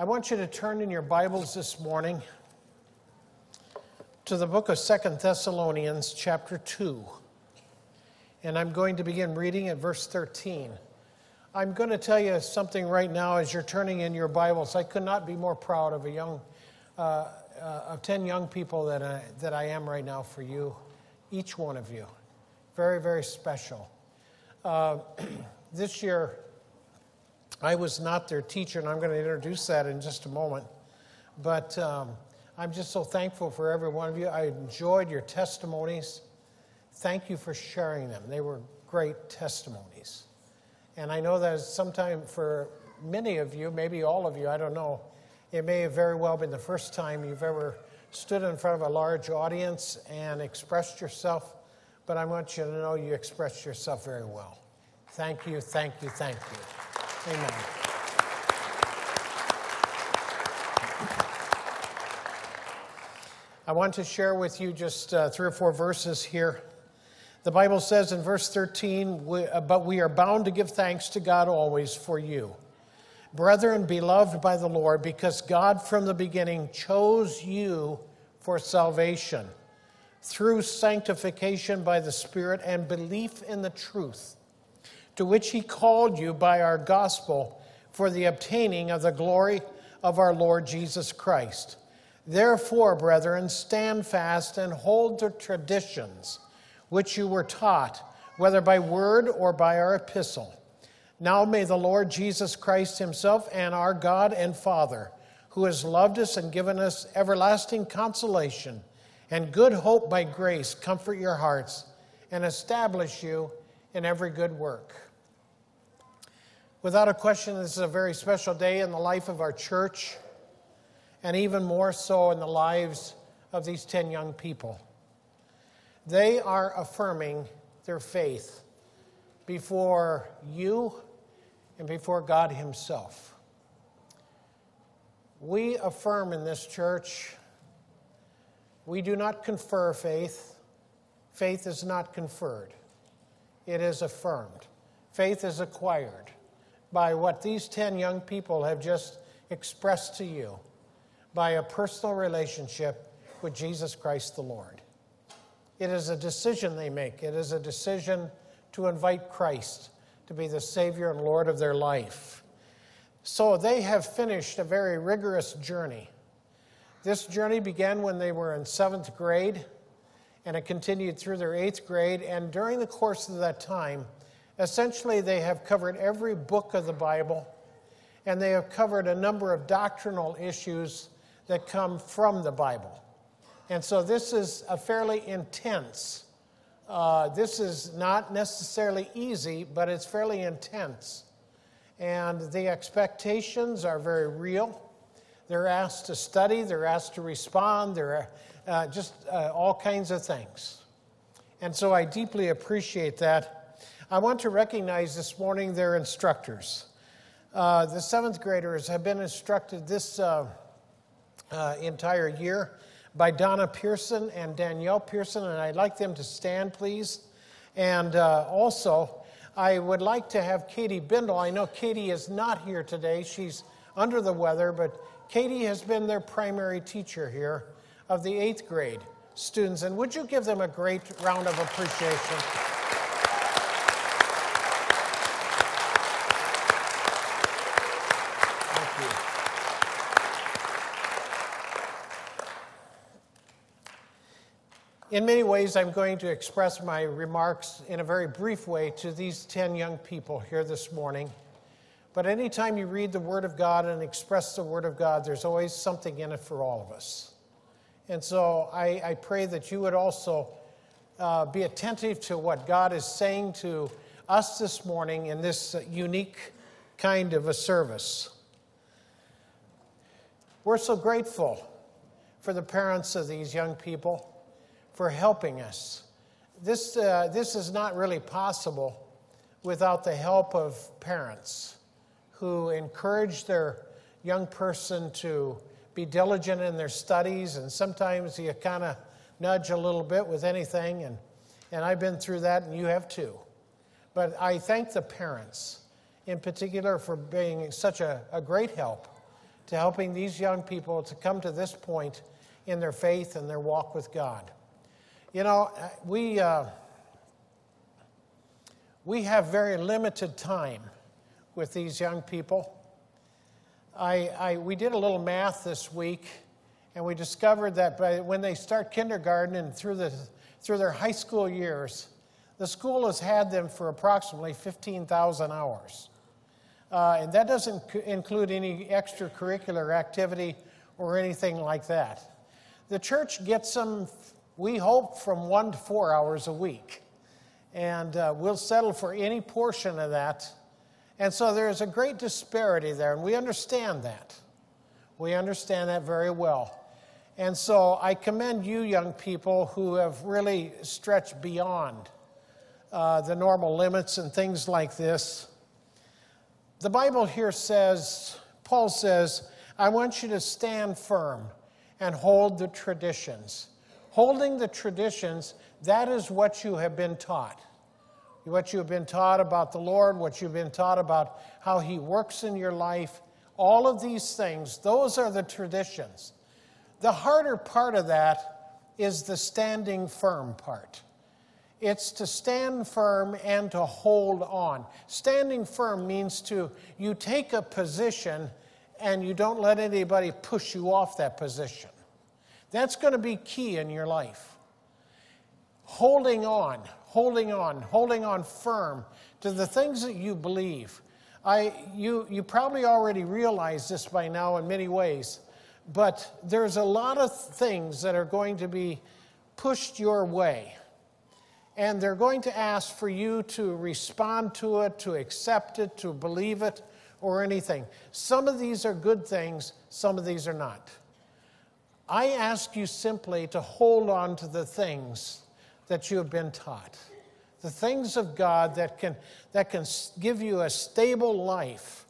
I want you to turn in your Bibles this morning to the book of Second Thessalonians, chapter 2. And I'm going to begin reading at verse 13. I'm going to tell you something right now as you're turning in your Bibles. I could not be more proud of a young, uh, uh, of 10 young people that I, that I am right now for you, each one of you. Very, very special. Uh, this year, I was not their teacher, and I'm going to introduce that in just a moment. But um, I'm just so thankful for every one of you. I enjoyed your testimonies. Thank you for sharing them. They were great testimonies. And I know that sometimes for many of you, maybe all of you, I don't know, it may have very well been the first time you've ever stood in front of a large audience and expressed yourself, but I want you to know you expressed yourself very well. Thank you, thank you, thank you. Amen. I want to share with you just uh, three or four verses here. The Bible says in verse 13, uh, But we are bound to give thanks to God always for you, brethren, beloved by the Lord, because God from the beginning chose you for salvation through sanctification by the Spirit and belief in the truth to which he called you by our gospel for the obtaining of the glory of our Lord Jesus Christ. Therefore, brethren, stand fast and hold the traditions which you were taught, whether by word or by our epistle. Now may the Lord Jesus Christ himself and our God and Father, who has loved us and given us everlasting consolation and good hope by grace, comfort your hearts and establish you in every good work. Without a question, this is a very special day in the life of our church, and even more so in the lives of these 10 young people. They are affirming their faith before you and before God Himself. We affirm in this church, we do not confer faith. Faith is not conferred, it is affirmed. Faith is acquired by what these 10 young people have just expressed to you by a personal relationship with Jesus Christ the Lord. It is a decision they make, it is a decision to invite Christ to be the Savior and Lord of their life. So they have finished a very rigorous journey. This journey began when they were in seventh grade, and it continued through their eighth grade. And during the course of that time, Essentially, they have covered every book of the Bible, and they have covered a number of doctrinal issues that come from the Bible. And so this is a fairly intense. Uh, this is not necessarily easy, but it's fairly intense. And the expectations are very real. They're asked to study, they're asked to respond, they're uh, just uh, all kinds of things. And so I deeply appreciate that. I want to recognize this morning their instructors. Uh, the seventh graders have been instructed this uh, uh, entire year by Donna Pearson and Danielle Pearson, and I'd like them to stand, please. And uh, also, I would like to have Katie Bindle. I know Katie is not here today, she's under the weather, but Katie has been their primary teacher here of the eighth grade students. And would you give them a great round of appreciation? In many ways, I'm going to express my remarks in a very brief way to these 10 young people here this morning. But anytime you read the Word of God and express the Word of God, there's always something in it for all of us. And so I, I pray that you would also uh, be attentive to what God is saying to us this morning in this unique kind of a service. We're so grateful for the parents of these young people for helping us. This, uh, this is not really possible without the help of parents who encourage their young person to be diligent in their studies, and sometimes you kind of nudge a little bit with anything, and, and I've been through that, and you have too. But I thank the parents in particular for being such a, a great help to helping these young people to come to this point in their faith and their walk with God. You know, we, uh, we have very limited time with these young people. I, I, we did a little math this week, and we discovered that by, when they start kindergarten and through, the, through their high school years, the school has had them for approximately 15,000 hours. Uh, and that doesn't include any extracurricular activity or anything like that. The church gets them, we hope, from one to four hours a week. And uh, we'll settle for any portion of that. And so there is a great disparity there, and we understand that. We understand that very well. And so I commend you, young people, who have really stretched beyond uh, the normal limits and things like this. The Bible here says, Paul says, I want you to stand firm and hold the traditions. Holding the traditions, that is what you have been taught. What you have been taught about the Lord, what you've been taught about how He works in your life, all of these things, those are the traditions. The harder part of that is the standing firm part. It's to stand firm and to hold on. Standing firm means to you take a position and you don't let anybody push you off that position. That's going to be key in your life. Holding on, holding on, holding on firm to the things that you believe. I, you, you probably already realize this by now in many ways, but there's a lot of things that are going to be pushed your way and they're going to ask for you to respond to it, to accept it, to believe it, or anything. Some of these are good things, some of these are not. I ask you simply to hold on to the things that you have been taught, the things of God that can, that can give you a stable life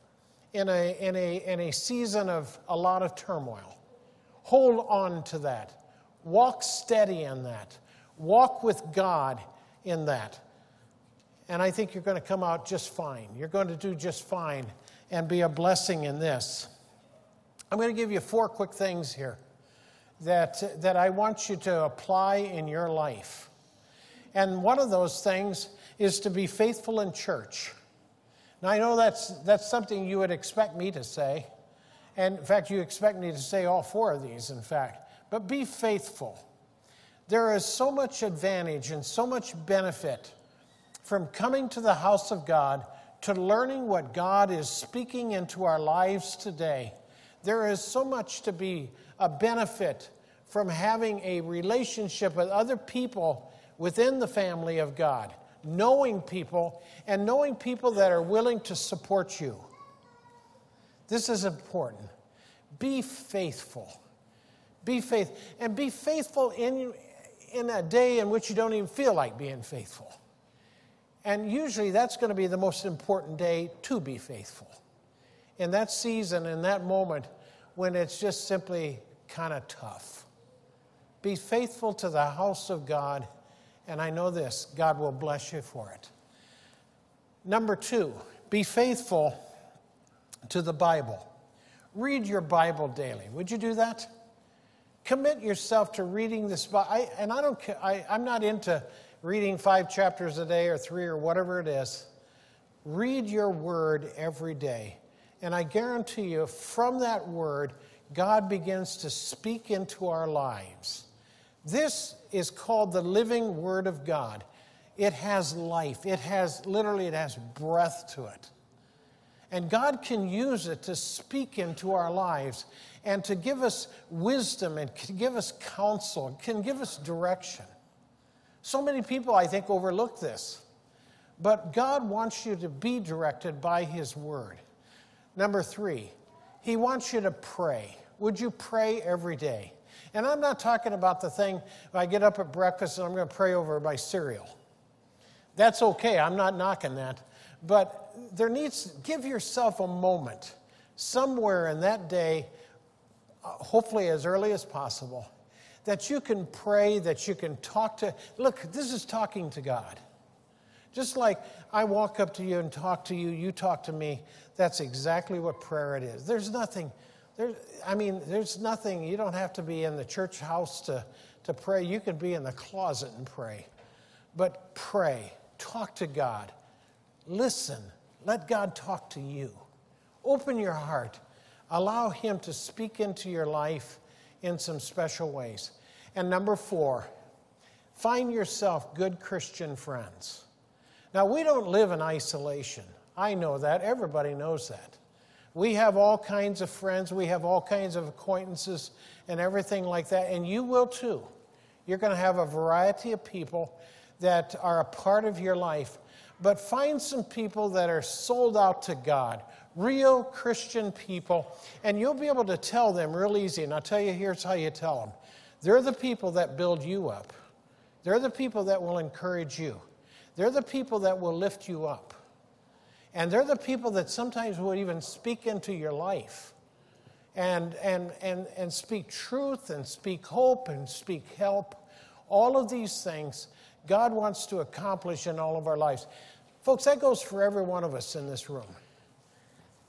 in a, in, a, in a season of a lot of turmoil. Hold on to that. Walk steady in that. Walk with God in that. And I think you're going to come out just fine. You're going to do just fine and be a blessing in this. I'm going to give you four quick things here that, that I want you to apply in your life. And one of those things is to be faithful in church. Now, I know that's, that's something you would expect me to say. And in fact, you expect me to say all four of these, in fact. But be faithful. There is so much advantage and so much benefit from coming to the house of God to learning what God is speaking into our lives today. There is so much to be a benefit from having a relationship with other people within the family of God, knowing people and knowing people that are willing to support you. This is important. Be faithful. Be faith and be faithful in in a day in which you don't even feel like being faithful. And usually that's going to be the most important day to be faithful. In that season, in that moment, when it's just simply kind of tough. Be faithful to the house of God, and I know this God will bless you for it. Number two, be faithful to the Bible. Read your Bible daily. Would you do that? commit yourself to reading this book. I, and I don't, I, I'm not into reading five chapters a day or three or whatever it is. Read your word every day. And I guarantee you, from that word, God begins to speak into our lives. This is called the living word of God. It has life. It has, literally, it has breath to it. And God can use it to speak into our lives and to give us wisdom and to give us counsel, can give us direction. So many people, I think, overlook this. But God wants you to be directed by His Word. Number three, He wants you to pray. Would you pray every day? And I'm not talking about the thing I get up at breakfast and I'm going to pray over my cereal. That's okay, I'm not knocking that. But there needs, give yourself a moment somewhere in that day, uh, hopefully as early as possible, that you can pray, that you can talk to. Look, this is talking to God. Just like I walk up to you and talk to you, you talk to me, that's exactly what prayer it is. There's nothing, I mean, there's nothing, you don't have to be in the church house to, to pray. You can be in the closet and pray. But pray, talk to God, listen, let God talk to you. Open your heart, allow Him to speak into your life in some special ways. And number four, find yourself good Christian friends. Now, we don't live in isolation. I know that. Everybody knows that. We have all kinds of friends, we have all kinds of acquaintances, and everything like that. And you will too. You're going to have a variety of people that are a part of your life. But find some people that are sold out to God, real Christian people, and you'll be able to tell them real easy. And I'll tell you here's how you tell them they're the people that build you up, they're the people that will encourage you, they're the people that will lift you up. And they're the people that sometimes will even speak into your life and, and, and, and speak truth and speak hope and speak help. All of these things God wants to accomplish in all of our lives. Folks, that goes for every one of us in this room.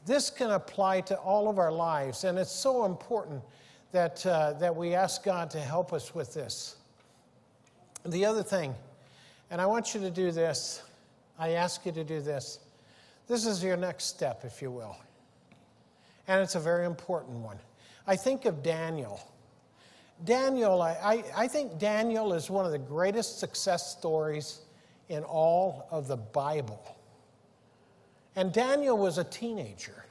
This can apply to all of our lives, and it's so important that, uh, that we ask God to help us with this. The other thing, and I want you to do this, I ask you to do this. This is your next step, if you will. And it's a very important one. I think of Daniel. Daniel, I, I, I, think Daniel is one of the greatest success stories in all of the Bible. And Daniel was a teenager.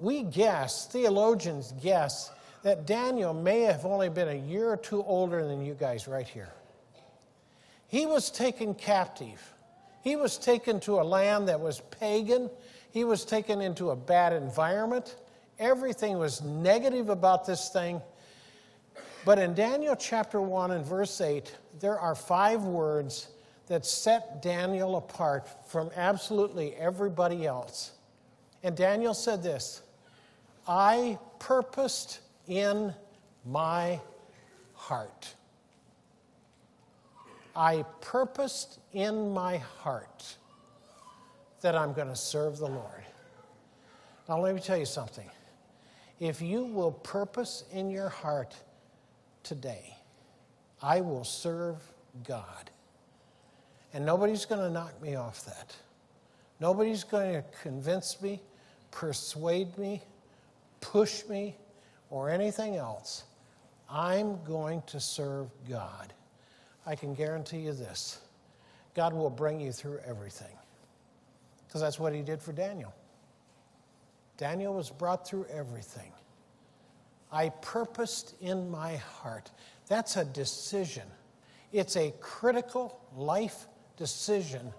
We guess, theologians guess, that Daniel may have only been a year or two older than you guys right here. He was taken captive he was taken to a land that was pagan. He was taken into a bad environment. Everything was negative about this thing. But in Daniel chapter 1 and verse 8, there are five words that set Daniel apart from absolutely everybody else. And Daniel said this I purposed in my heart. I purposed in my heart that I'm going to serve the Lord. Now, let me tell you something. If you will purpose in your heart today, I will serve God. And nobody's going to knock me off that. Nobody's going to convince me, persuade me, push me, or anything else. I'm going to serve God. I can guarantee you this God will bring you through everything. Because that's what he did for Daniel. Daniel was brought through everything. I purposed in my heart. That's a decision. It's a critical life decision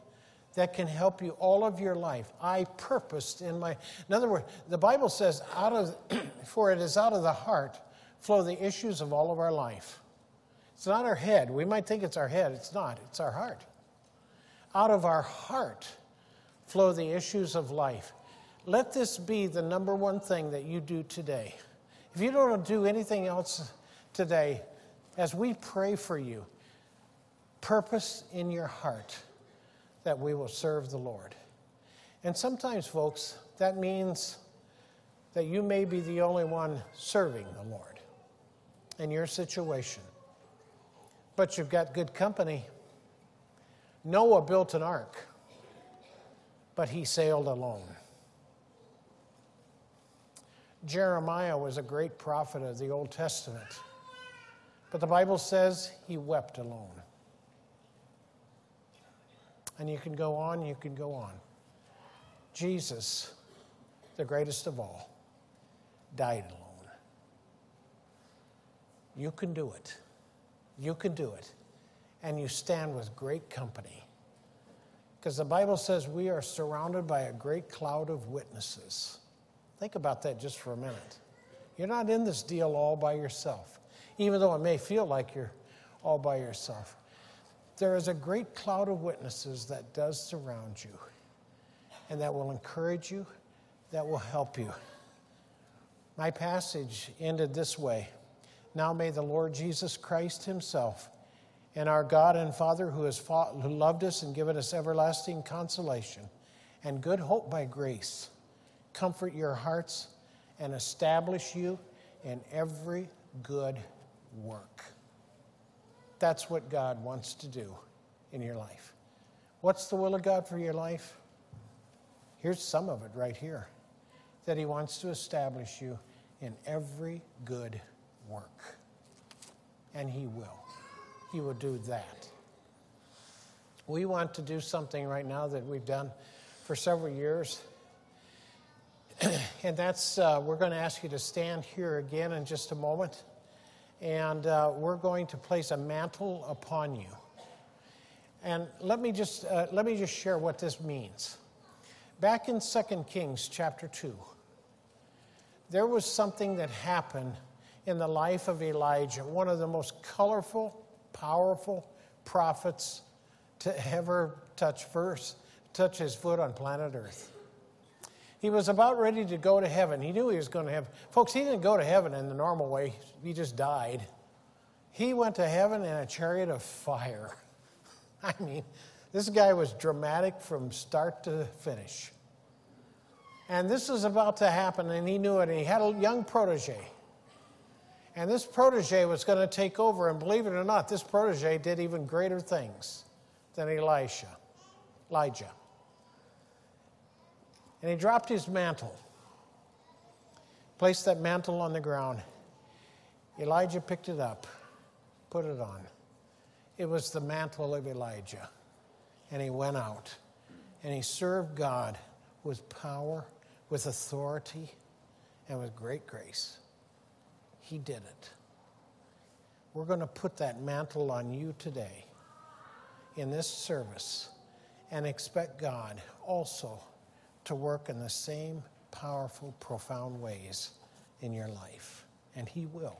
that can help you all of your life. I purposed in my In other words, the Bible says out of for it is out of the heart flow the issues of all of our life. It's not our head. We might think it's our head. It's not, it's our heart. Out of our heart flow the issues of life. Let this be the number one thing that you do today. If you don't do anything else today, as we pray for you, purpose in your heart that we will serve the Lord. And sometimes, folks, that means that you may be the only one serving the Lord in your situation but you've got good company. Noah built an ark, but he sailed alone. Jeremiah was a great prophet of the Old Testament, but the Bible says he wept alone. And you can go on, you can go on. Jesus, the greatest of all, died alone. You can do it. You can do it. And you stand with great company. Because the Bible says we are surrounded by a great cloud of witnesses. Think about that just for a minute. You're not in this deal all by yourself, even though it may feel like you're all by yourself. There is a great cloud of witnesses that does surround you and that will encourage you, that will help you. My passage ended this way now may the Lord Jesus Christ Himself and our God and Father who has fought, who loved us and given us everlasting consolation and good hope by grace comfort your hearts and establish you in every good work. That's what God wants to do in your life. What's the will of God for your life? Here's some of it right here that He wants to establish you in every good work. And He will. He will do that. We want to do something right now that we've done for several years. and that's, uh, we're going to ask you to stand here again in just a moment. And uh, we're going to place a mantle upon you. And let me just, uh, let me just share what this means. Back in 2 Kings chapter 2, there was something that happened in the life of Elijah, one of the most colorful, powerful prophets to ever touch verse, touch his foot on planet Earth. He was about ready to go to heaven. He knew he was going to have. Folks, he didn't go to heaven in the normal way, he just died. He went to heaven in a chariot of fire. I mean, this guy was dramatic from start to finish. And this was about to happen, and he knew it, and he had a young protege. And this protege was going to take over, and believe it or not, this protege did even greater things than Elisha, Elijah. And he dropped his mantle, placed that mantle on the ground. Elijah picked it up, put it on. It was the mantle of Elijah. And he went out and he served God with power, with authority, and with great grace. He did it. We're going to put that mantle on you today in this service and expect God also to work in the same powerful, profound ways in your life. And He will.